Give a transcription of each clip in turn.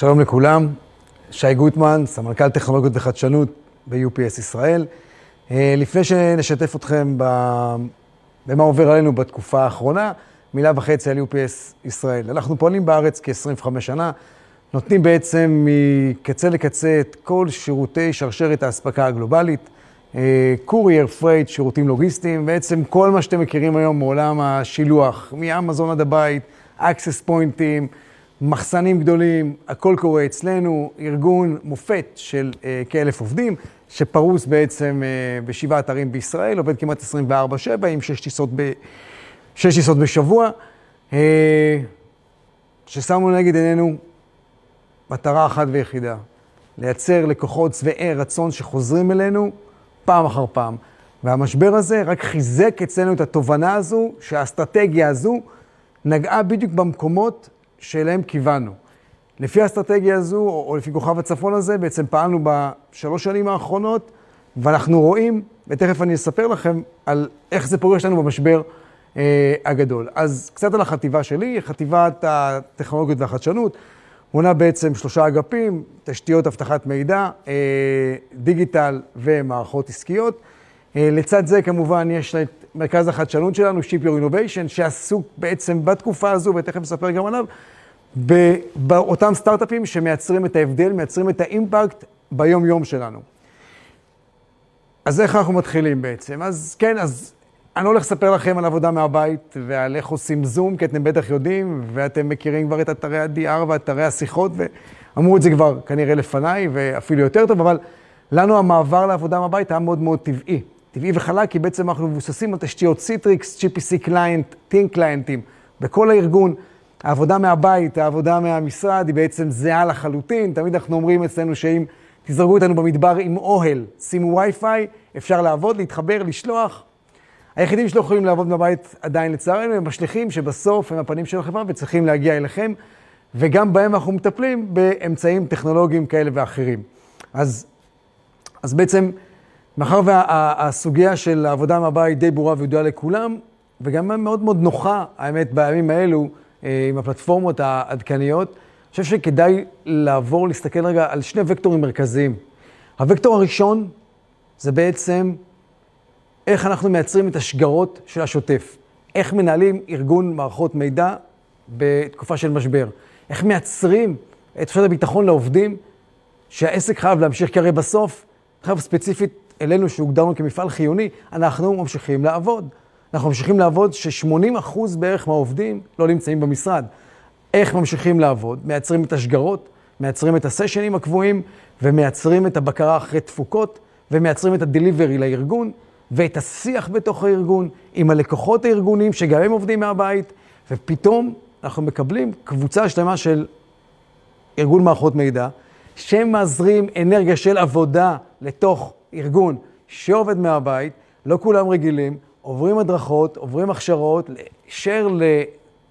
שלום לכולם, שי גוטמן, סמנכ"ל טכנולוגיות וחדשנות ב-UPS ישראל. אה, לפני שנשתף אתכם במה עובר עלינו בתקופה האחרונה, מילה וחצי על UPS ישראל. אנחנו פועלים בארץ כ-25 שנה, נותנים בעצם מקצה לקצה את כל שירותי שרשרת האספקה הגלובלית, קורייר, פרייט, שירותים לוגיסטיים, בעצם כל מה שאתם מכירים היום מעולם השילוח, מאמזון עד הבית, אקסס פוינטים, מחסנים גדולים, הכל קורה אצלנו, ארגון מופת של אה, כאלף עובדים, שפרוס בעצם אה, בשבעה אתרים בישראל, עובד כמעט 24/7 עם שש טיסות, ב, שש טיסות בשבוע, אה, ששמנו נגד עינינו מטרה אחת ויחידה, לייצר לקוחות שבעי רצון שחוזרים אלינו פעם אחר פעם. והמשבר הזה רק חיזק אצלנו את התובנה הזו, שהאסטרטגיה הזו נגעה בדיוק במקומות שאליהם כיוונו. לפי האסטרטגיה הזו, או, לפי כוכב הצפון הזה, בעצם פעלנו בשלוש שנים האחרונות, ואנחנו רואים, ותכף אני אספר לכם על איך זה פוגש לנו במשבר אה, הגדול. אז קצת על החטיבה שלי, חטיבת הטכנולוגיות והחדשנות, מונה בעצם שלושה אגפים, תשתיות אבטחת מידע, אה, דיגיטל ומערכות עסקיות. אה, לצד זה כמובן יש את מרכז החדשנות שלנו, Ship Your Innovation, שעסוק בעצם בתקופה הזו, ותכף נספר גם עליו, באותם סטארט-אפים שמייצרים את ההבדל, מייצרים את האימפקט ביום-יום שלנו. אז איך אנחנו מתחילים בעצם? אז כן, אז אני הולך לספר לכם על עבודה מהבית ועל איך עושים זום, כי אתם בטח יודעים, ואתם מכירים כבר את אתרי ה-DR ואתרי השיחות, ואמרו את זה כבר כנראה לפניי, ואפילו יותר טוב, אבל לנו המעבר לעבודה מהבית היה מאוד מאוד טבעי. טבעי וחלק, כי בעצם אנחנו מבוססים על תשתיות Citrix, GPC client, thin client ים, בכל הארגון. העבודה מהבית, העבודה מהמשרד, היא בעצם זהה לחלוטין. תמיד אנחנו אומרים אצלנו שאם תזרקו אותנו במדבר עם אוהל, שימו וי-פיי, אפשר לעבוד, להתחבר, לשלוח. היחידים שלא יכולים לעבוד בבית עדיין לצערנו הם השליחים שבסוף הם הפנים של החברה וצריכים להגיע אליכם, וגם בהם אנחנו מטפלים באמצעים טכנולוגיים כאלה ואחרים. אז, אז בעצם, מאחר והסוגיה של העבודה מהבית די ברורה וידועה לכולם, וגם מאוד מאוד נוחה, האמת, בימים האלו, עם הפלטפורמות העדכניות, אני חושב שכדאי לעבור, להסתכל רגע על שני וקטורים מרכזיים. הוקטור הראשון זה בעצם איך אנחנו מייצרים את השגרות של השוטף. איך מנהלים ארגון מערכות מידע בתקופה של משבר. איך מייצרים את תחושת הביטחון לעובדים, שהעסק חייב להמשיך, כי הרי בסוף, חייב ספציפית אלינו שהוגדרנו כמפעל חיוני, אנחנו ממשיכים לעבוד. אנחנו ממשיכים לעבוד ש-80% בערך מהעובדים לא נמצאים במשרד. איך ממשיכים לעבוד? מייצרים את השגרות, מייצרים את הסשנים הקבועים, ומייצרים את הבקרה אחרי תפוקות, ומייצרים את הדליברי לארגון, ואת השיח בתוך הארגון, עם הלקוחות הארגוניים, שגם הם עובדים מהבית, ופתאום אנחנו מקבלים קבוצה שלמה של ארגון מערכות מידע, שמזרים אנרגיה של עבודה לתוך ארגון שעובד מהבית, לא כולם רגילים, עוברים הדרכות, עוברים הכשרות, share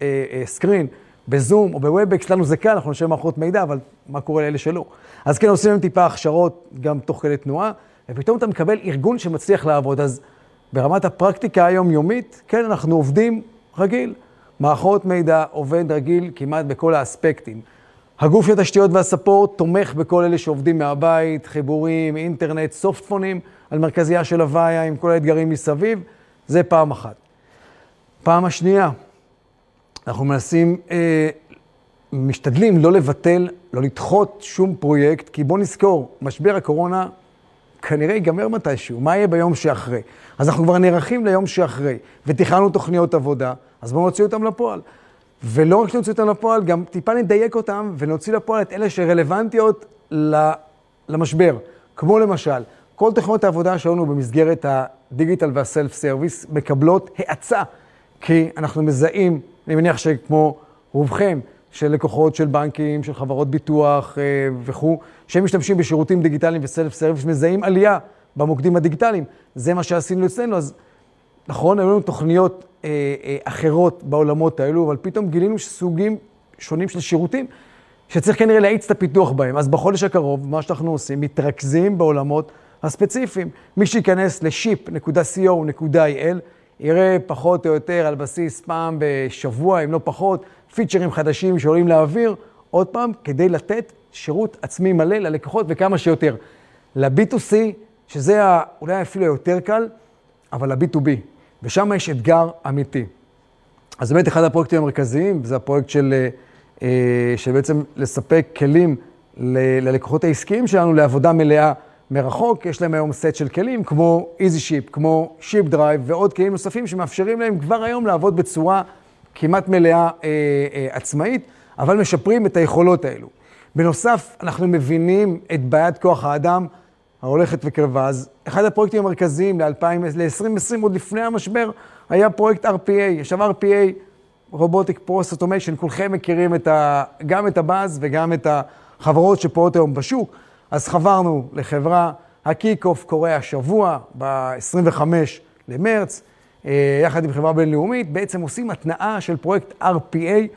ל screen בזום או ב Webex, לנו זה קל, אנחנו אנשי מערכות מידע, אבל מה קורה לאלה שלא? אז כן, עושים להם טיפה הכשרות גם תוך כדי תנועה, ופתאום אתה מקבל ארגון שמצליח לעבוד. אז ברמת הפרקטיקה היומיומית, כן, אנחנו עובדים רגיל. מערכות מידע עובד רגיל כמעט בכל האספקטים. הגוף של התשתיות וה support תומך בכל אלה שעובדים מהבית, חיבורים, אינטרנט, softphone ים, על מרכזייה של הוויה עם כל האתגרים מסביב. זה פעם אחת. פעם השנייה, אנחנו מנסים, אה, משתדלים לא לבטל, לא לדחות שום פרויקט, כי בואו נזכור, משבר הקורונה כנראה ייגמר מתישהו, מה יהיה ביום שאחרי? אז אנחנו כבר נערכים ליום שאחרי, ותכננו תוכניות עבודה, אז בואו נוציא אותם לפועל. ולא רק שנוציא אותם לפועל, גם טיפה נדייק אותם ונוציא לפועל את אלה שרלוונטיות למשבר. כמו למשל, כל תוכניות העבודה שלנו במסגרת הדיגיטל וה self service מקבלות האצה, כי אנחנו מזהים, אני מניח שכמו רובכם, של לקוחות של בנקים, של חברות ביטוח אה, וכו', שהם משתמשים בשירותים דיגיטליים ו self service, מזהים עלייה במוקדים הדיגיטליים. זה מה שעשינו אצלנו, אז נכון, היו לנו תוכניות אה, אה, אחרות בעולמות האלו, אבל פתאום גילינו סוגים שונים של שירותים, שצריך כנראה להאיץ את הפיתוח בהם. אז בחודש הקרוב, מה שאנחנו עושים, מתרכזים בעולמות הספציפיים. מי שייכנס ל-ship.co.il, יראה פחות או יותר על בסיס פעם בשבוע, אם לא פחות, פיצ'רים חדשים שעולים לאוויר, עוד פעם, כדי לתת שירות עצמי מלא ללקוחות וכמה שיותר. ל-B2C, שזה אולי אפילו יותר קל, אבל ל-B2B, ושם יש אתגר אמיתי. אז באמת אחד הפרויקטים המרכזיים, זה הפרויקט של, אה, של בעצם לספק כלים ללקוחות העסקיים שלנו לעבודה מלאה מרחוק. יש להם היום סט של כלים כמו EasyShip, כמו Ship Drive ועוד כלים נוספים שמאפשרים להם כבר היום לעבוד בצורה כמעט מלאה אה, אה, עצמאית, אבל משפרים את היכולות האלו. בנוסף, אנחנו מבינים את בעיית כוח האדם ההולכת וקרבה. אז אחד הפרויקטים המרכזיים ל-2020, עוד לפני המשבר, היה פרויקט RPA. עכשיו RPA, Robotic Process Automation, כולכם מכירים את ה, גם את הבאז וגם את החברות שפועלות היום בשוק. אז חברנו לחברה, ה kick-off קורה השבוע, ב-25 למרץ, אה, יחד עם חברה בינלאומית, בעצם עושים התנעה של פרויקט RPA,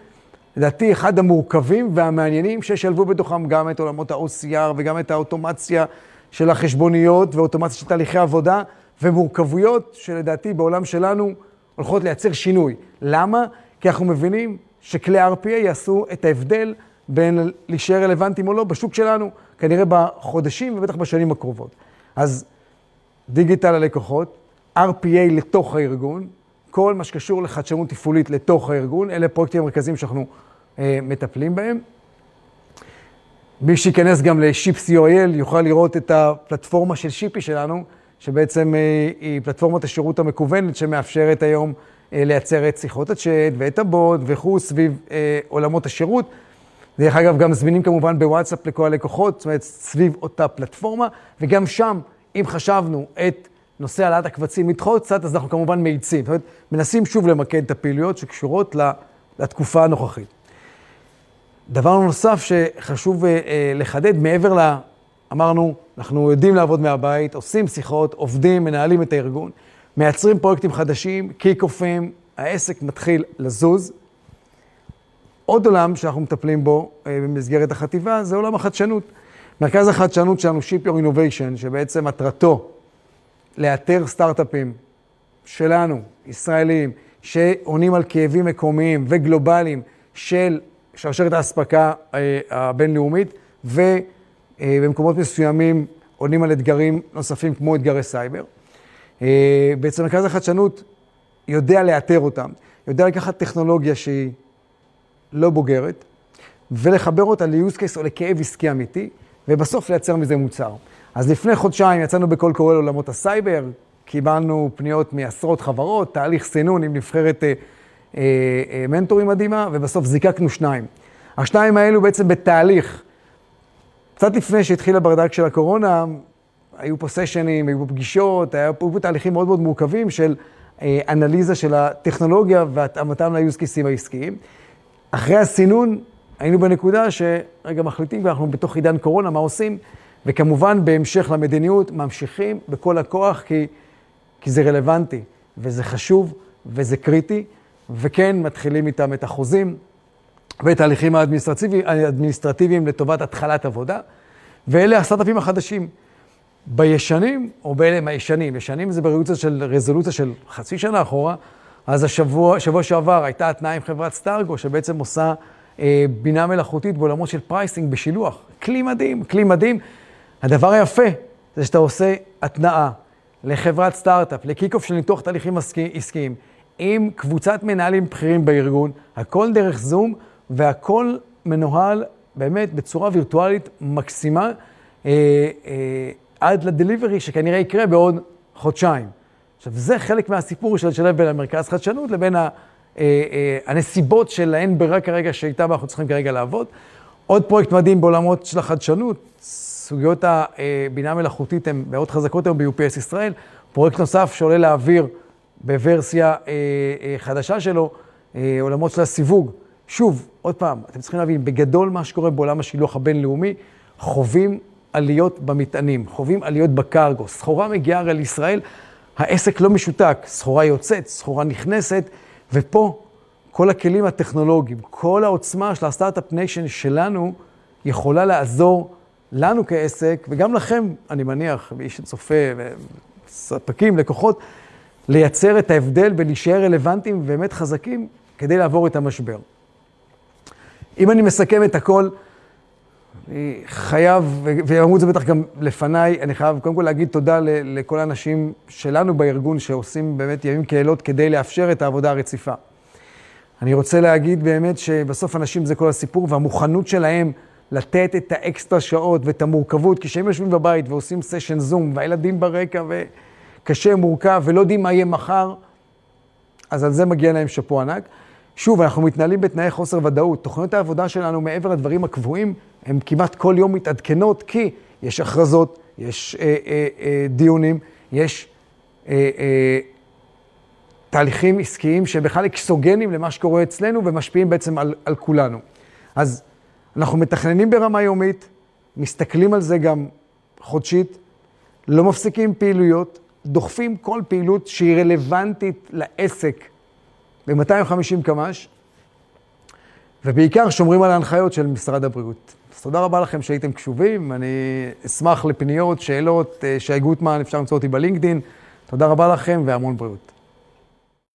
לדעתי אחד המורכבים והמעניינים, שישלבו בתוכם גם את עולמות ה-OCR וגם את האוטומציה של החשבוניות ואוטומציה של תהליכי עבודה, ומורכבויות שלדעתי בעולם שלנו הולכות לייצר שינוי. למה? כי אנחנו מבינים שכלי RPA יעשו את ההבדל בין להישאר רלוונטיים או לא בשוק שלנו, כנראה בחודשים ובטח בשנים הקרובות. אז דיגיטל הלקוחות, RPA לתוך הארגון, כל מה שקשור לחדשנות תפעולית לתוך הארגון, אלה הפרויקטים המרכזיים שאנחנו אה, מטפלים בהם. מי שייכנס גם ל-Ship COIL יוכל לראות את הפלטפורמה של שיפי שלנו, שבעצם אה, היא פלטפורמת השירות המקוונת שמאפשרת היום אה, לייצר את שיחות הצ'אט ואת הבוט וכו' סביב אה, עולמות השירות. דרך אגב, גם זמינים כמובן בוואטסאפ לכל הלקוחות, זאת אומרת, סביב אותה פלטפורמה, וגם שם, אם חשבנו את נושא העלאת הקבצים לדחות קצת, אז אנחנו כמובן מאיצים. זאת אומרת, מנסים שוב למקד את הפעילויות שקשורות לתקופה הנוכחית. דבר נוסף שחשוב אה, לחדד, מעבר ל... אמרנו, אנחנו יודעים לעבוד מהבית, עושים שיחות, עובדים, מנהלים את הארגון, מייצרים פרויקטים חדשים, קיק-אופים, העסק מתחיל לזוז. עוד עולם שאנחנו מטפלים בו אה, במסגרת החטיבה זה עולם החדשנות. מרכז החדשנות שלנו, Ship Your Innovation, שבעצם מטרתו לאתר סטארט-אפים שלנו, ישראלים, שעונים על כאבים מקומיים וגלובליים של שרשרת האספקה אה, הבינלאומית, ובמקומות מסוימים עונים על אתגרים נוספים כמו אתגרי סייבר. אה, בעצם מרכז החדשנות יודע לאתר אותם, יודע לקחת טכנולוגיה שהיא לא בוגרת, ולחבר אותה ל-use case או לכאב עסקי אמיתי, ובסוף לייצר מזה מוצר. אז לפני חודשיים יצאנו בקול קורא לעולמות הסייבר, קיבלנו פניות מעשרות חברות, תהליך סינון עם נבחרת אה, אה, אה, מנטורים מדהימה, ובסוף זיקקנו שניים. השניים האלו בעצם בתהליך. קצת לפני שהתחיל הברדק של הקורונה, היו פה סשנים, היו פה פגישות, היו פה, תהליכים מאוד מאוד מורכבים של אה, אנליזה של הטכנולוגיה והתאמתם ל cases העסקיים. אחרי הסינון, היינו בנקודה שרגע מחליטים, ואנחנו בתוך עידן קורונה, מה עושים? וכמובן, בהמשך למדיניות, ממשיכים בכל הכוח, כי, כי זה רלוונטי, וזה חשוב, וזה קריטי, וכן, מתחילים איתם את החוזים ואת ההליכים האדמיניסטרטיביים, לטובת התחלת עבודה, ואלה הסטארט-אפים החדשים. בישנים, או באלה הם הישנים, ישנים זה ברזולוציה של, רזולוציה של חצי שנה אחורה, אז השבוע, שבוע שעבר הייתה התנעה עם חברת סטארגו, שבעצם עושה אה, בינה מלאכותית בעולמות של pricing בשילוח. כלי מדהים, כלי מדהים. הדבר היפה זה שאתה עושה התנעה לחברת סטארט-אפ, ל kick-off של ניתוח תהליכים עסקיים, עם קבוצת מנהלים בכירים בארגון, הכל דרך זום, והכל מנוהל באמת בצורה וירטואלית מקסימה, אה, אה, עד ל delivery שכנראה יקרה בעוד חודשיים. עכשיו, זה חלק מהסיפור של לשלב בין המרכז חדשנות לבין ה, אה, אה, הנסיבות של האין ברירה כרגע שאיתה אנחנו צריכים כרגע לעבוד. עוד פרויקט מדהים בעולמות של החדשנות, סוגיות הבינה המלאכותית הן מאוד חזקות היום ב-UPS ישראל. פרויקט נוסף שעולה לאוויר בוורסיה אה, אה, חדשה שלו, אה, עולמות של הסיווג. שוב, עוד פעם, אתם צריכים להבין, בגדול מה שקורה בעולם השילוח הבינלאומי, חווים עליות במטענים, חווים עליות בקרגו. סחורה מגיעה הרי לישראל, העסק לא משותק, סחורה יוצאת, סחורה נכנסת, ופה כל הכלים הטכנולוגיים, כל העוצמה של ה start-up nation שלנו, יכולה לעזור לנו כעסק, וגם לכם, אני מניח, מי שצופה, ספקים, לקוחות, לייצר את ההבדל ולהישאר רלוונטיים ובאמת חזקים כדי לעבור את המשבר. אם אני מסכם את הכל, אני חייב, ואמרו את זה בטח גם לפניי, אני חייב קודם כל להגיד תודה לכל האנשים שלנו בארגון שעושים באמת ימים כלילות כדי לאפשר את העבודה הרציפה. אני רוצה להגיד באמת שבסוף אנשים זה כל הסיפור, והמוכנות שלהם לתת את האקסטרה שעות ואת המורכבות, כי כשהם יושבים בבית ועושים סשן זום, והילדים ברקע וקשה, מורכב, ולא יודעים מה יהיה מחר, אז על זה מגיע להם שאפו ענק. שוב, אנחנו מתנהלים בתנאי חוסר ודאות. תוכניות העבודה שלנו, מעבר לדברים הקבועים, הן כמעט כל יום מתעדכנות, כי יש הכרזות, יש אה, אה, אה, דיונים, יש אה, אה, תהליכים עסקיים שהם בכלל אקסוגנים למה שקורה אצלנו ומשפיעים בעצם על, על כולנו. אז אנחנו מתכננים ברמה יומית, מסתכלים על זה גם חודשית, לא מפסיקים פעילויות, דוחפים כל פעילות שהיא רלוונטית לעסק ב-250 קמ"ש, ובעיקר שומרים על ההנחיות של משרד הבריאות. אז תודה רבה לכם שהייתם קשובים, אני אשמח לפניות, שאלות, אה, שי גוטמן, אפשר למצוא אותי בלינקדין. תודה רבה לכם והמון בריאות.